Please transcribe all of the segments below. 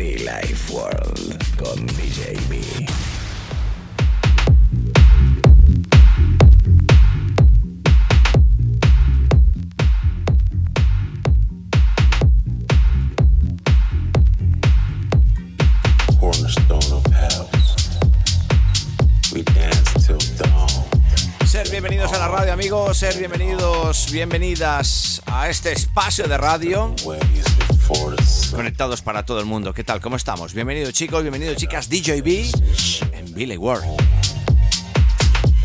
Be Life World con DJ B. cornerstone of house. We dance till dawn. Ser bienvenidos a la radio, amigos. Ser bienvenidos, bienvenidas a este espacio de radio. Conectados para todo el mundo. ¿Qué tal? ¿Cómo estamos? Bienvenidos, chicos. Bienvenidos, chicas. DJ B en Billy World.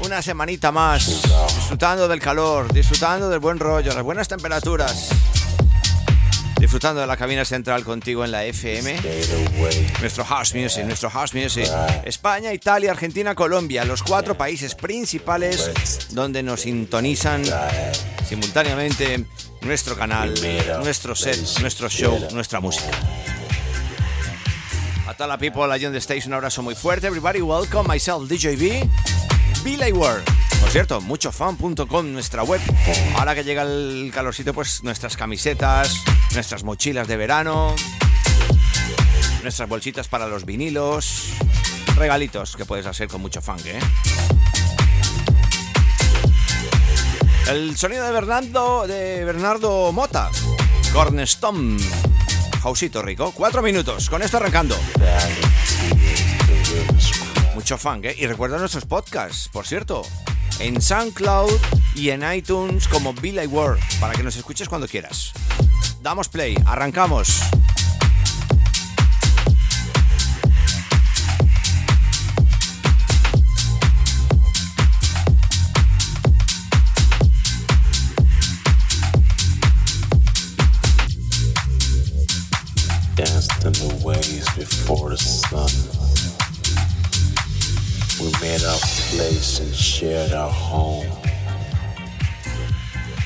Una semanita más. Disfrutando del calor, disfrutando del buen rollo, las buenas temperaturas. Disfrutando de la cabina central contigo en la FM. Nuestro house music, nuestro house music. España, Italia, Argentina, Colombia, los cuatro países principales donde nos sintonizan simultáneamente nuestro canal, nuestro set, nuestro show, nuestra música. A toda la people allí donde estáis, un abrazo muy fuerte. Everybody, welcome myself, DJB, Billy World. Por cierto, muchofan.com, nuestra web. Ahora que llega el calorcito, pues nuestras camisetas, nuestras mochilas de verano, nuestras bolsitas para los vinilos, regalitos que puedes hacer con mucho funk, ¿eh? El sonido de Bernardo, de Bernardo Mota, Cornerstone, Jausito rico, cuatro minutos, con esto arrancando. Mucho funk, ¿eh? Y recuerda nuestros podcasts, por cierto, en SoundCloud y en iTunes como Billy World, para que nos escuches cuando quieras. Damos play, arrancamos. Before the sun. We made our place and shared our home.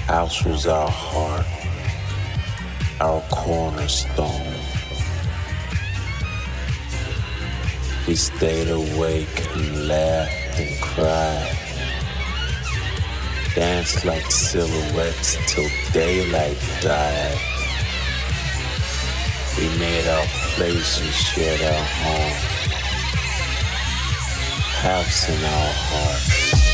House was our heart, our cornerstone. We stayed awake and laughed and cried. Danced like silhouettes till daylight died. We made our place and shared our home. House in our heart.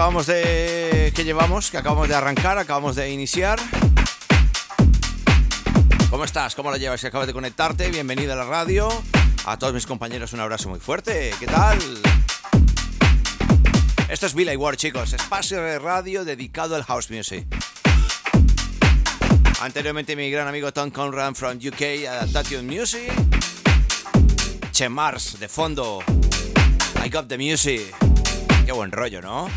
Acabamos de. que llevamos, que acabamos de arrancar, acabamos de iniciar. ¿Cómo estás? ¿Cómo lo llevas? Si acabas de conectarte, bienvenido a la radio. A todos mis compañeros un abrazo muy fuerte. ¿Qué tal? Esto es Billy Ward, chicos. Espacio de radio dedicado al house music. Anteriormente mi gran amigo Tom Conran from UK, Adaptation Music. Che Mars, de fondo. I got the music. Qué buen rollo, ¿no?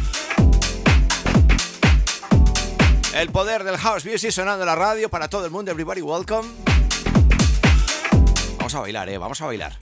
El poder del house music sonando en la radio para todo el mundo. Everybody welcome. Vamos a bailar, eh. Vamos a bailar.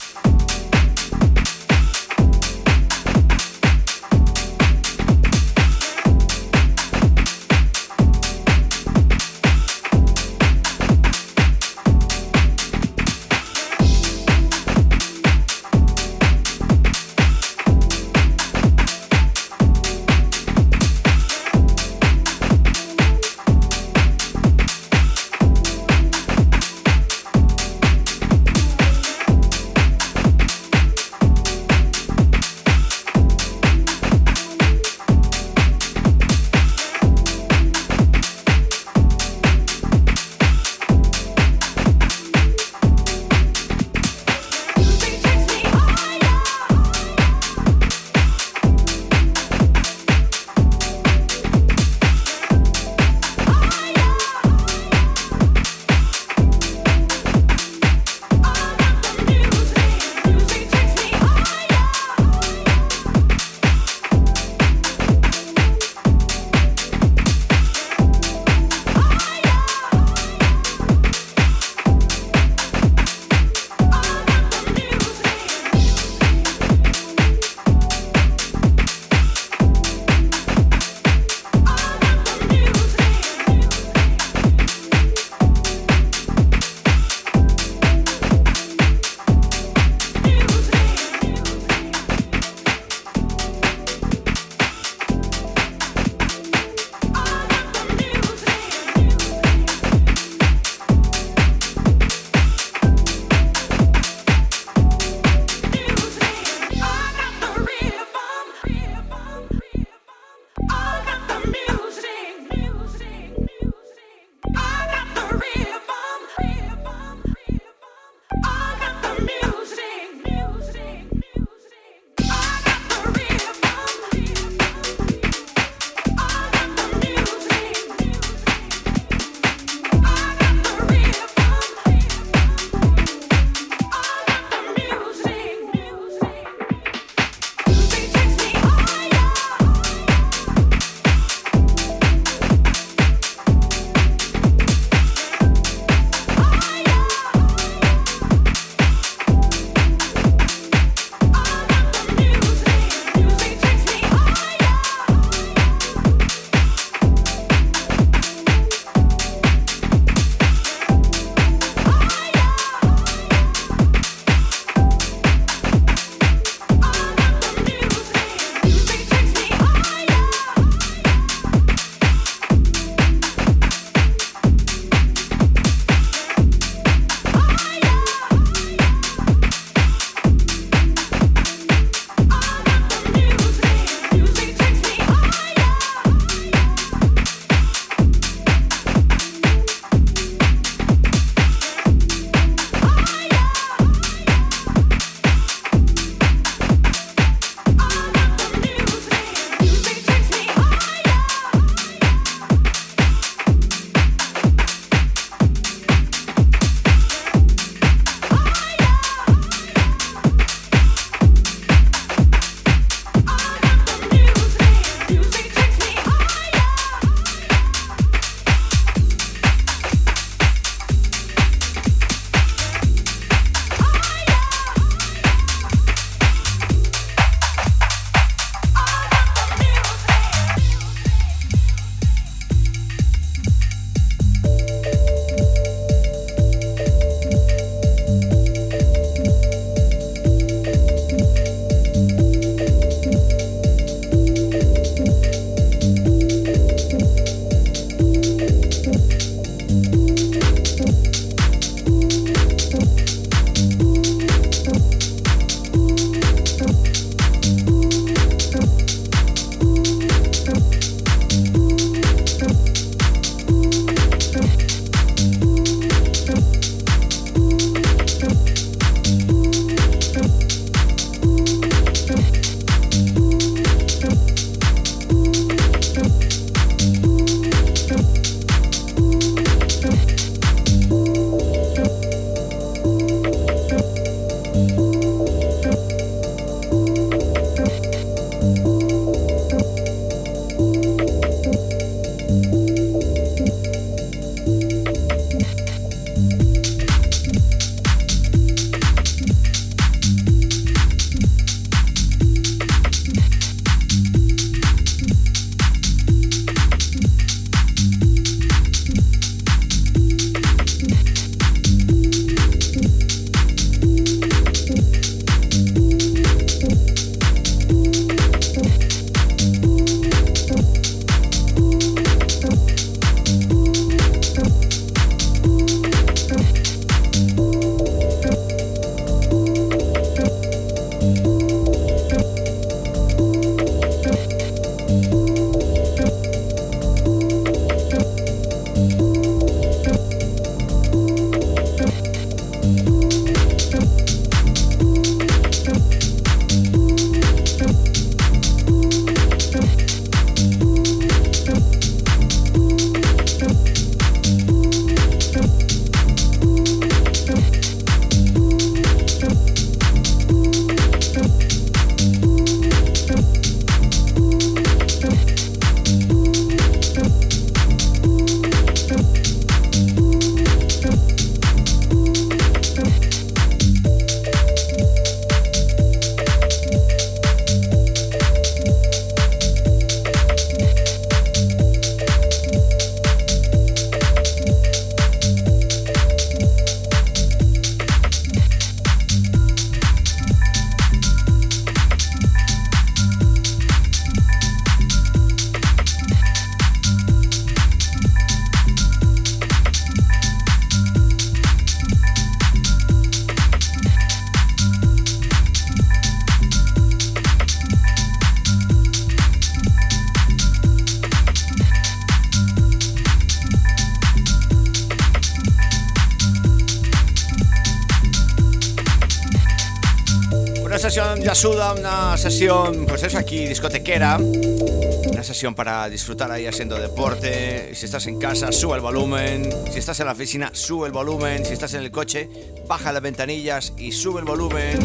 Yasuda, una sesión, pues eso aquí, discotequera. Una sesión para disfrutar ahí haciendo deporte. Si estás en casa, sube el volumen. Si estás en la oficina, sube el volumen. Si estás en el coche, baja las ventanillas y sube el volumen.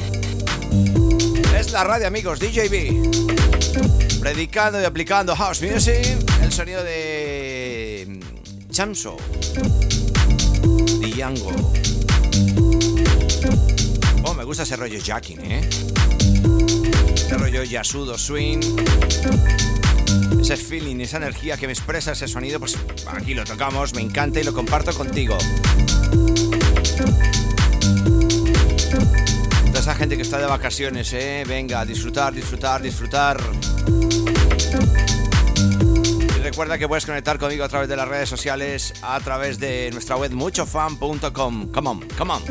Es la radio, amigos, DJB. Predicando y aplicando house music. El sonido de Chamso. Diango. Oh, me gusta ese rollo jacking, ¿eh? Ese rollo yasudo swing. Ese feeling, esa energía que me expresa ese sonido, pues aquí lo tocamos, me encanta y lo comparto contigo. Toda esa gente que está de vacaciones, ¿eh? Venga, disfrutar, disfrutar, disfrutar. Y recuerda que puedes conectar conmigo a través de las redes sociales, a través de nuestra web muchofan.com. Come on, come on.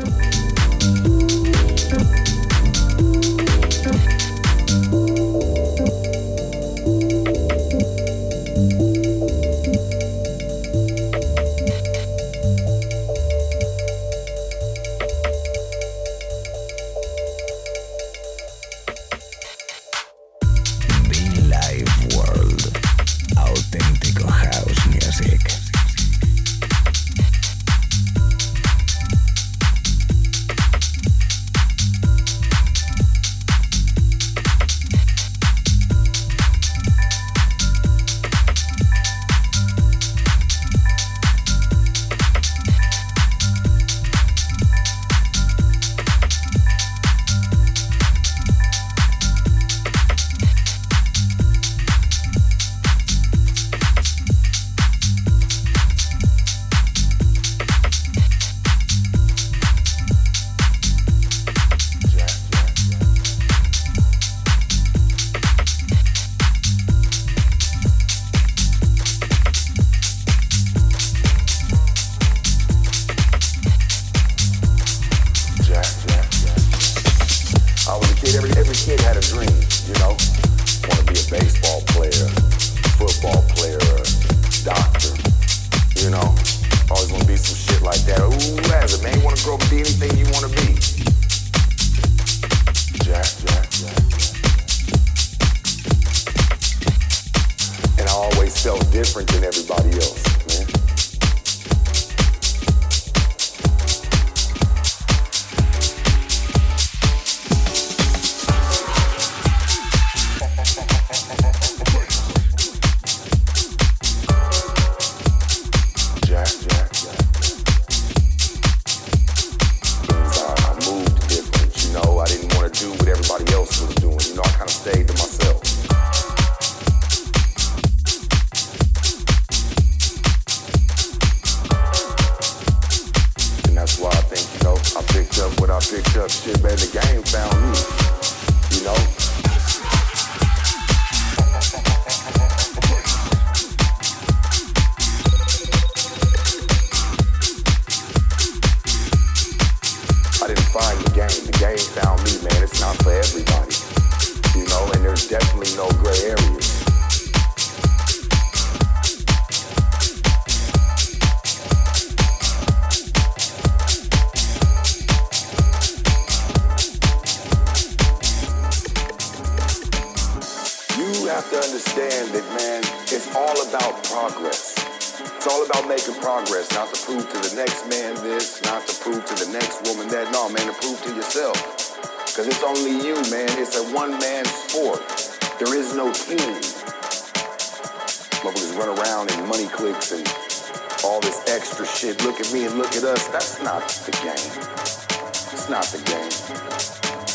Not the game.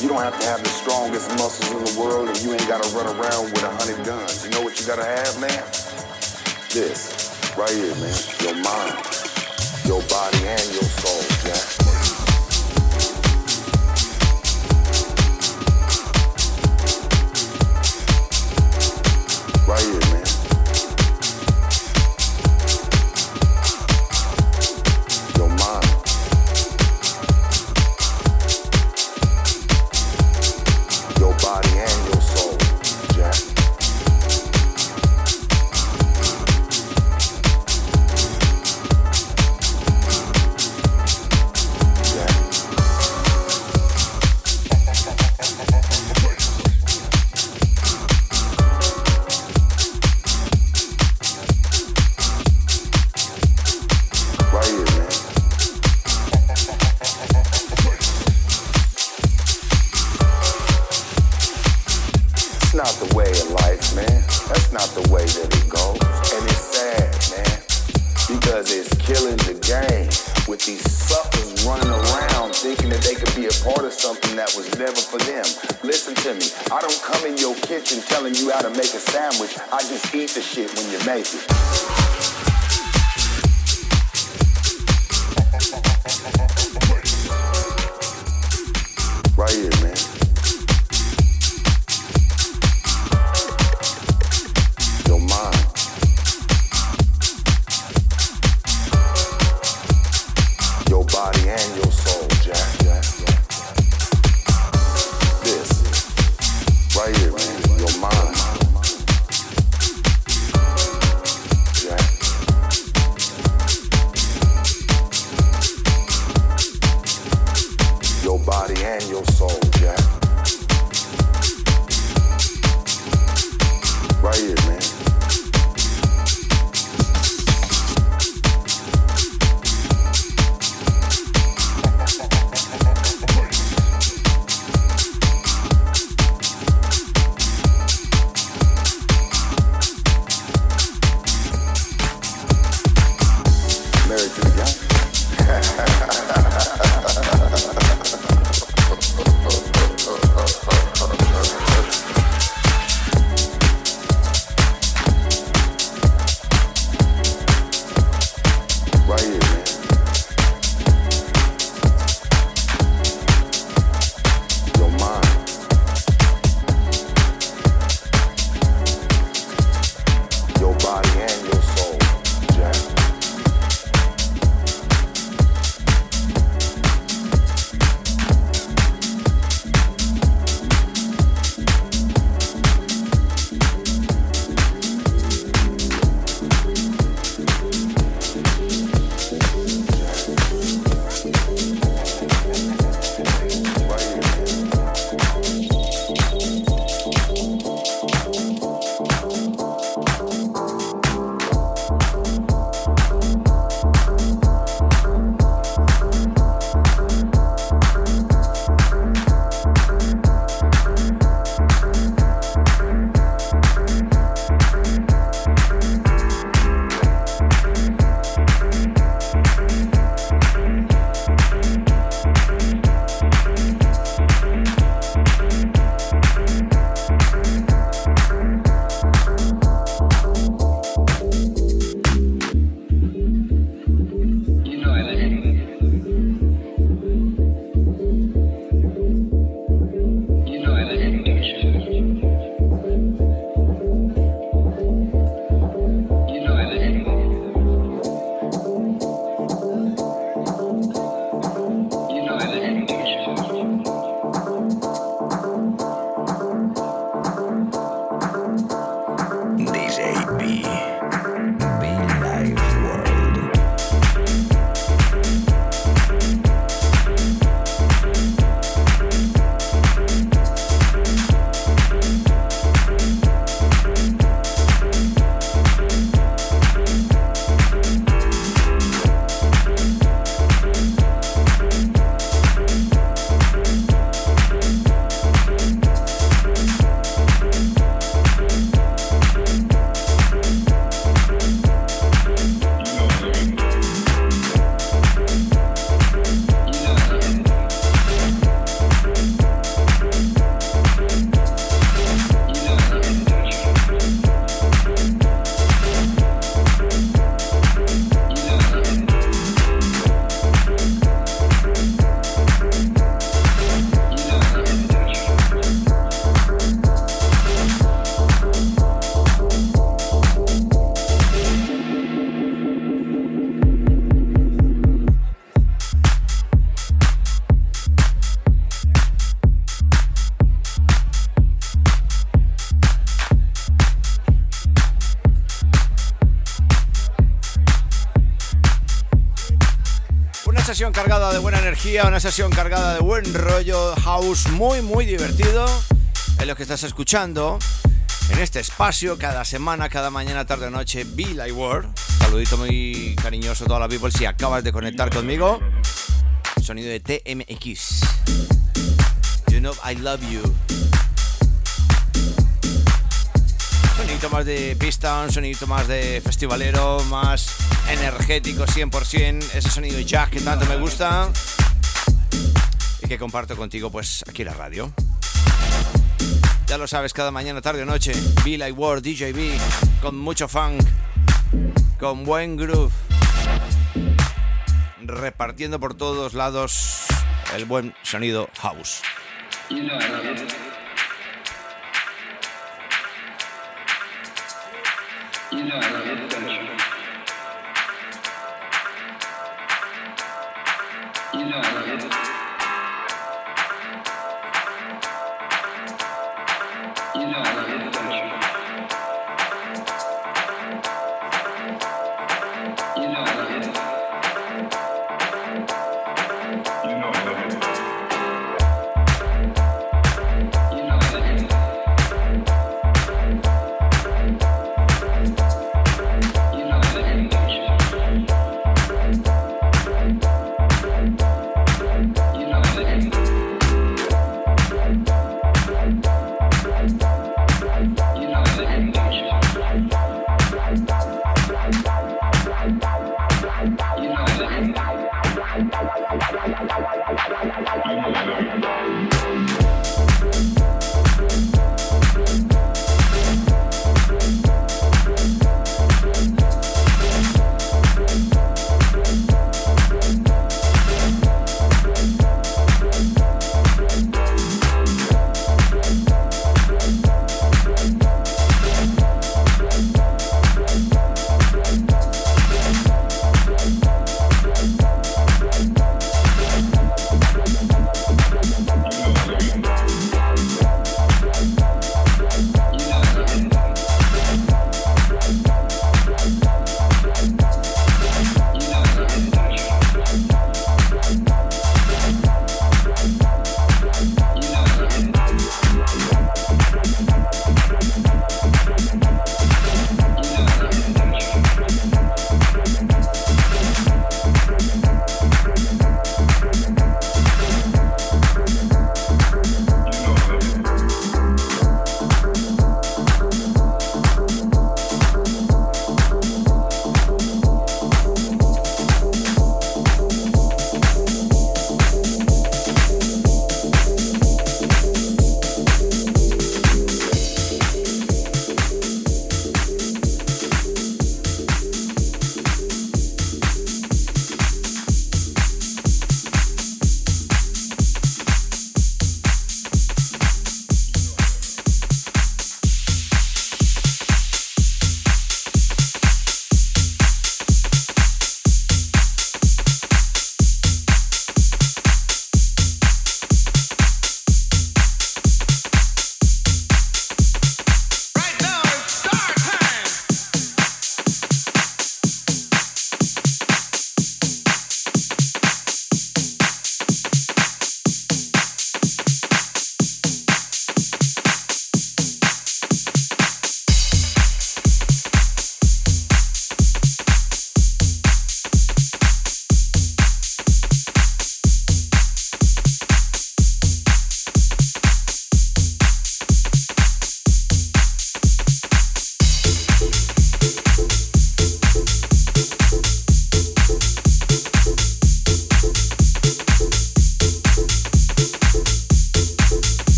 You don't have to have the strongest muscles in the world and you ain't gotta run around with a hundred guns. You know what you gotta have, man? This, right here, man. Your mind, your body, and your body and your soul, Jack. Una sesión cargada de buena energía, una sesión cargada de buen rollo house, muy muy divertido. Es lo que estás escuchando en este espacio cada semana, cada mañana, tarde noche, Be Like World. Saludito muy cariñoso a toda la people si acabas de conectar conmigo. Sonido de TMX. You know I love you. Sonito más de pista, un sonito más de festivalero, más energético 100%, ese sonido jazz que tanto me gusta y que comparto contigo pues aquí en la radio. Ya lo sabes, cada mañana, tarde o noche, Be Like World, DJB, con mucho funk, con buen groove, repartiendo por todos lados el buen sonido house.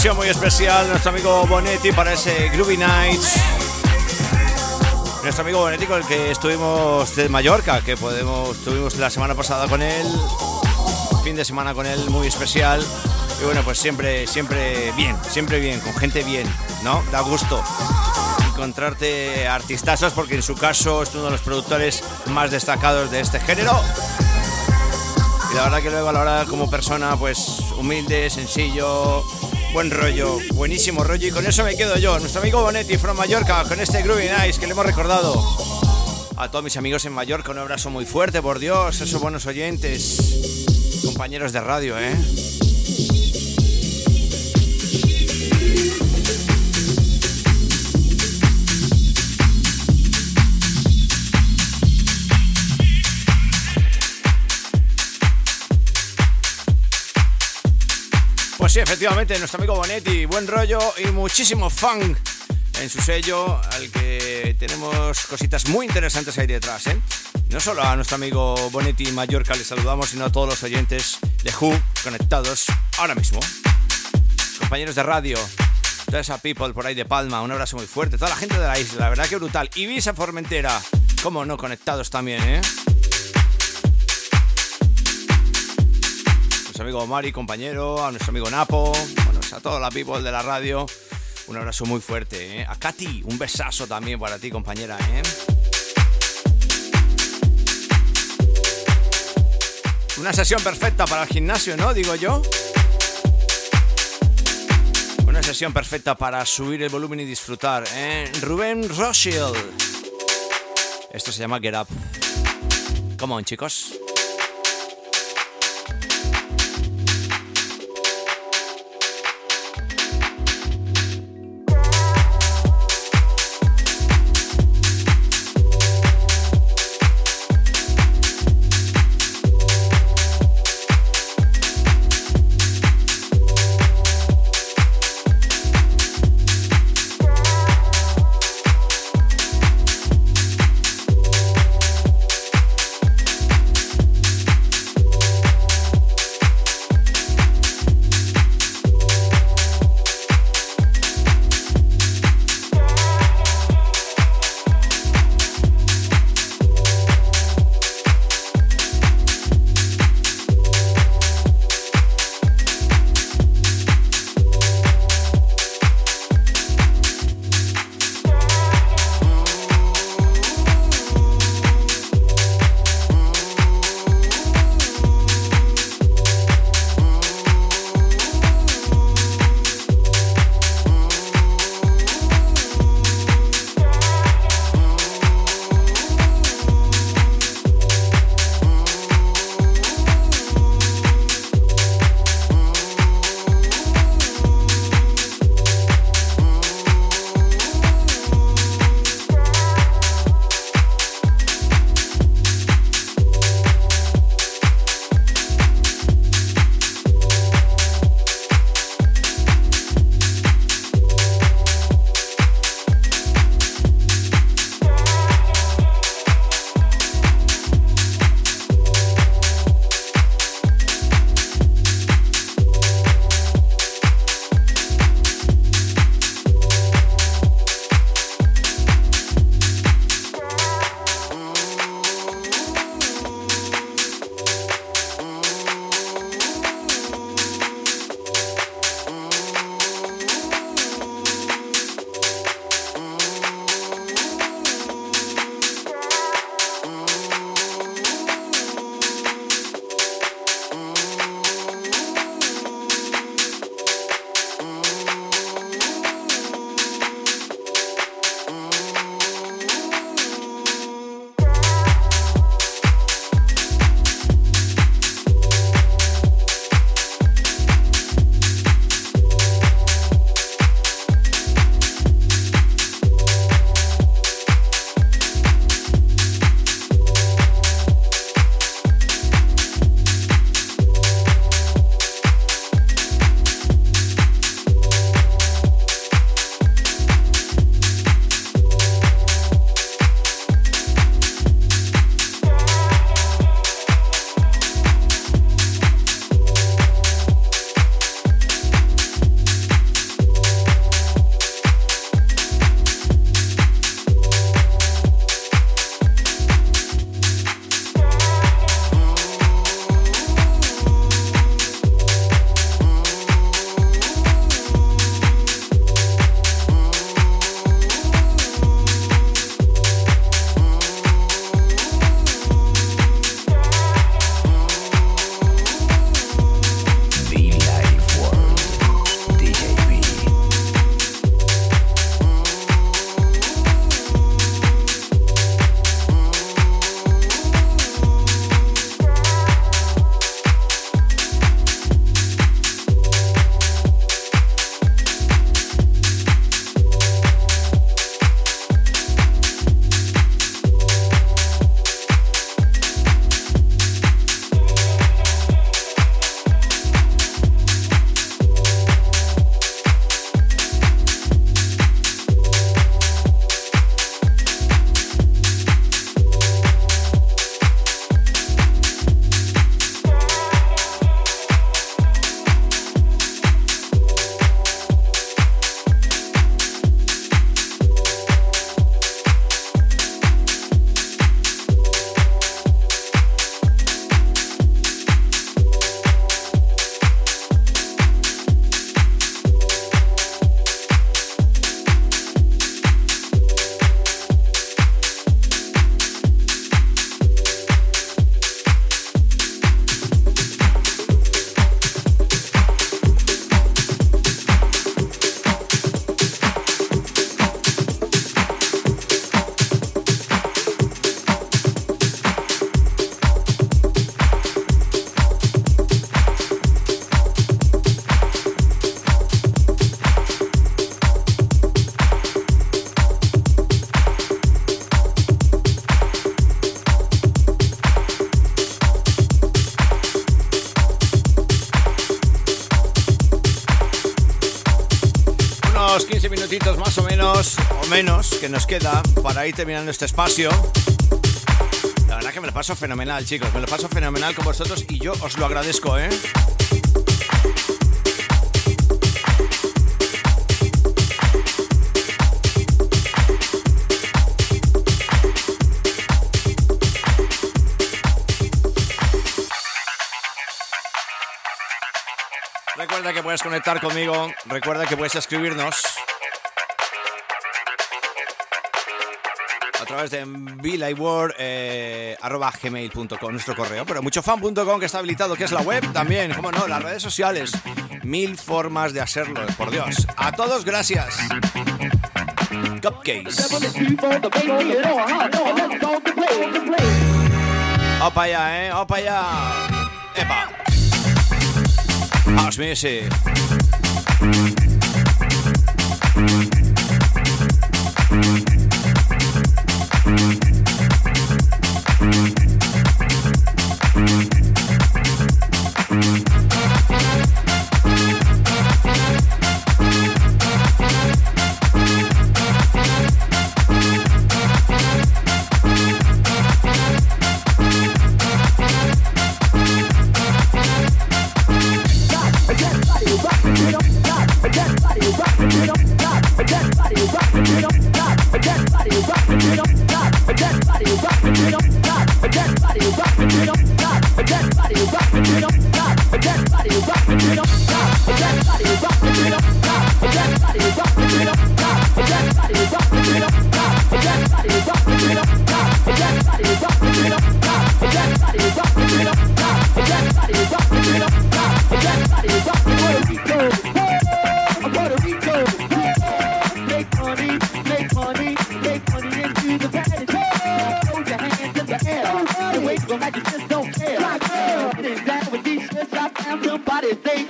Sesión muy especial, nuestro amigo Bonetti para ese Groovy Nights. Nuestro amigo Bonetti con el que estuvimos de Mallorca, que podemos, estuvimos la semana pasada con él, fin de semana con él muy especial. Y bueno, pues siempre, siempre bien, siempre bien, con gente bien, ¿no? Da gusto encontrarte artistazos porque en su caso es uno de los productores más destacados de este género. Y la verdad que a la hora como persona, pues humilde, sencillo, buen rollo, buenísimo rollo. Y con eso me quedo yo, nuestro amigo Bonetti from Mallorca, con este Groovy Nice que le hemos recordado. A todos mis amigos en Mallorca, un abrazo muy fuerte, por Dios, esos buenos oyentes, compañeros de radio, ¿eh? Sí, efectivamente, nuestro amigo Bonetti, buen rollo y muchísimo funk en su sello, al que tenemos cositas muy interesantes ahí detrás. ¿eh? No solo a nuestro amigo Bonetti Mallorca le saludamos, sino a todos los oyentes de Who conectados ahora mismo. Compañeros de radio, toda esa people por ahí de Palma, un abrazo muy fuerte. Toda la gente de la isla, la verdad que brutal. Ibiza Formentera, como no, conectados también, ¿eh? Nuestro amigo Mari, compañero, a nuestro amigo Napo, bueno, a toda la people de la radio, un abrazo muy fuerte. ¿eh? A Katy, un besazo también para ti, compañera. ¿eh? Una sesión perfecta para el gimnasio, ¿no? Digo yo. Una sesión perfecta para subir el volumen y disfrutar. ¿eh? Rubén Rothschild. Esto se llama Get Up. Come on, chicos. Que nos queda para ir terminando este espacio. La verdad que me lo paso fenomenal, chicos. Me lo paso fenomenal con vosotros y yo os lo agradezco, ¿eh? Recuerda que puedes conectar conmigo, recuerda que puedes escribirnos través de gmail.com nuestro correo, pero muchofan.com que está habilitado, que es la web también, como no, las redes sociales. Mil formas de hacerlo, por Dios. A todos, gracias. Cupcakes. Opa allá, eh, opa allá. Epa. House music. they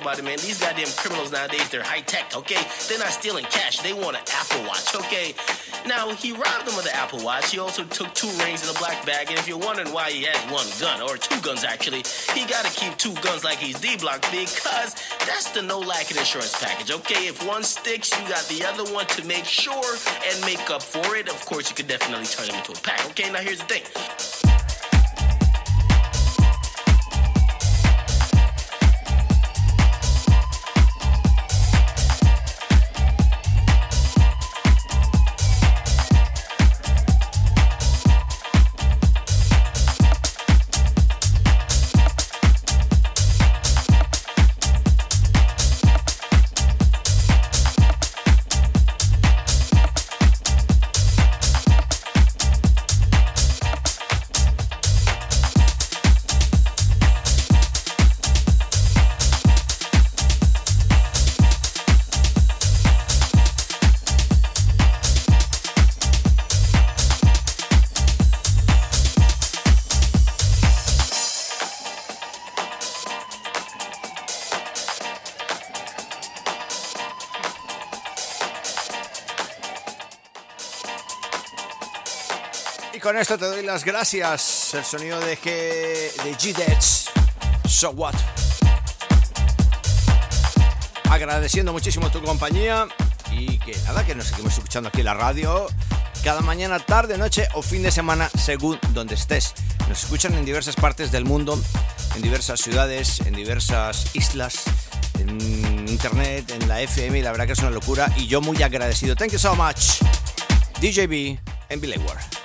about it, man. These goddamn criminals nowadays, they're high tech, okay? They're not stealing cash. They want an Apple Watch, okay? Now he robbed them of the Apple Watch. He also took two rings in a black bag, and if you're wondering why he had one gun or two guns actually, he got to keep two guns like he's D-Block because that's the no lacking insurance package, okay? If one sticks, you got the other one to make sure and make up for it. Of course, you could definitely turn them into a pack, okay? Now here's the thing. Con esto te doy las gracias. El sonido de, G, de G-Deads. So what? Agradeciendo muchísimo tu compañía y que nada, que nos seguimos escuchando aquí en la radio cada mañana, tarde, noche o fin de semana, según donde estés. Nos escuchan en diversas partes del mundo, en diversas ciudades, en diversas islas, en internet, en la FM, y la verdad que es una locura. Y yo muy agradecido. Thank you so much. DJB en Billy World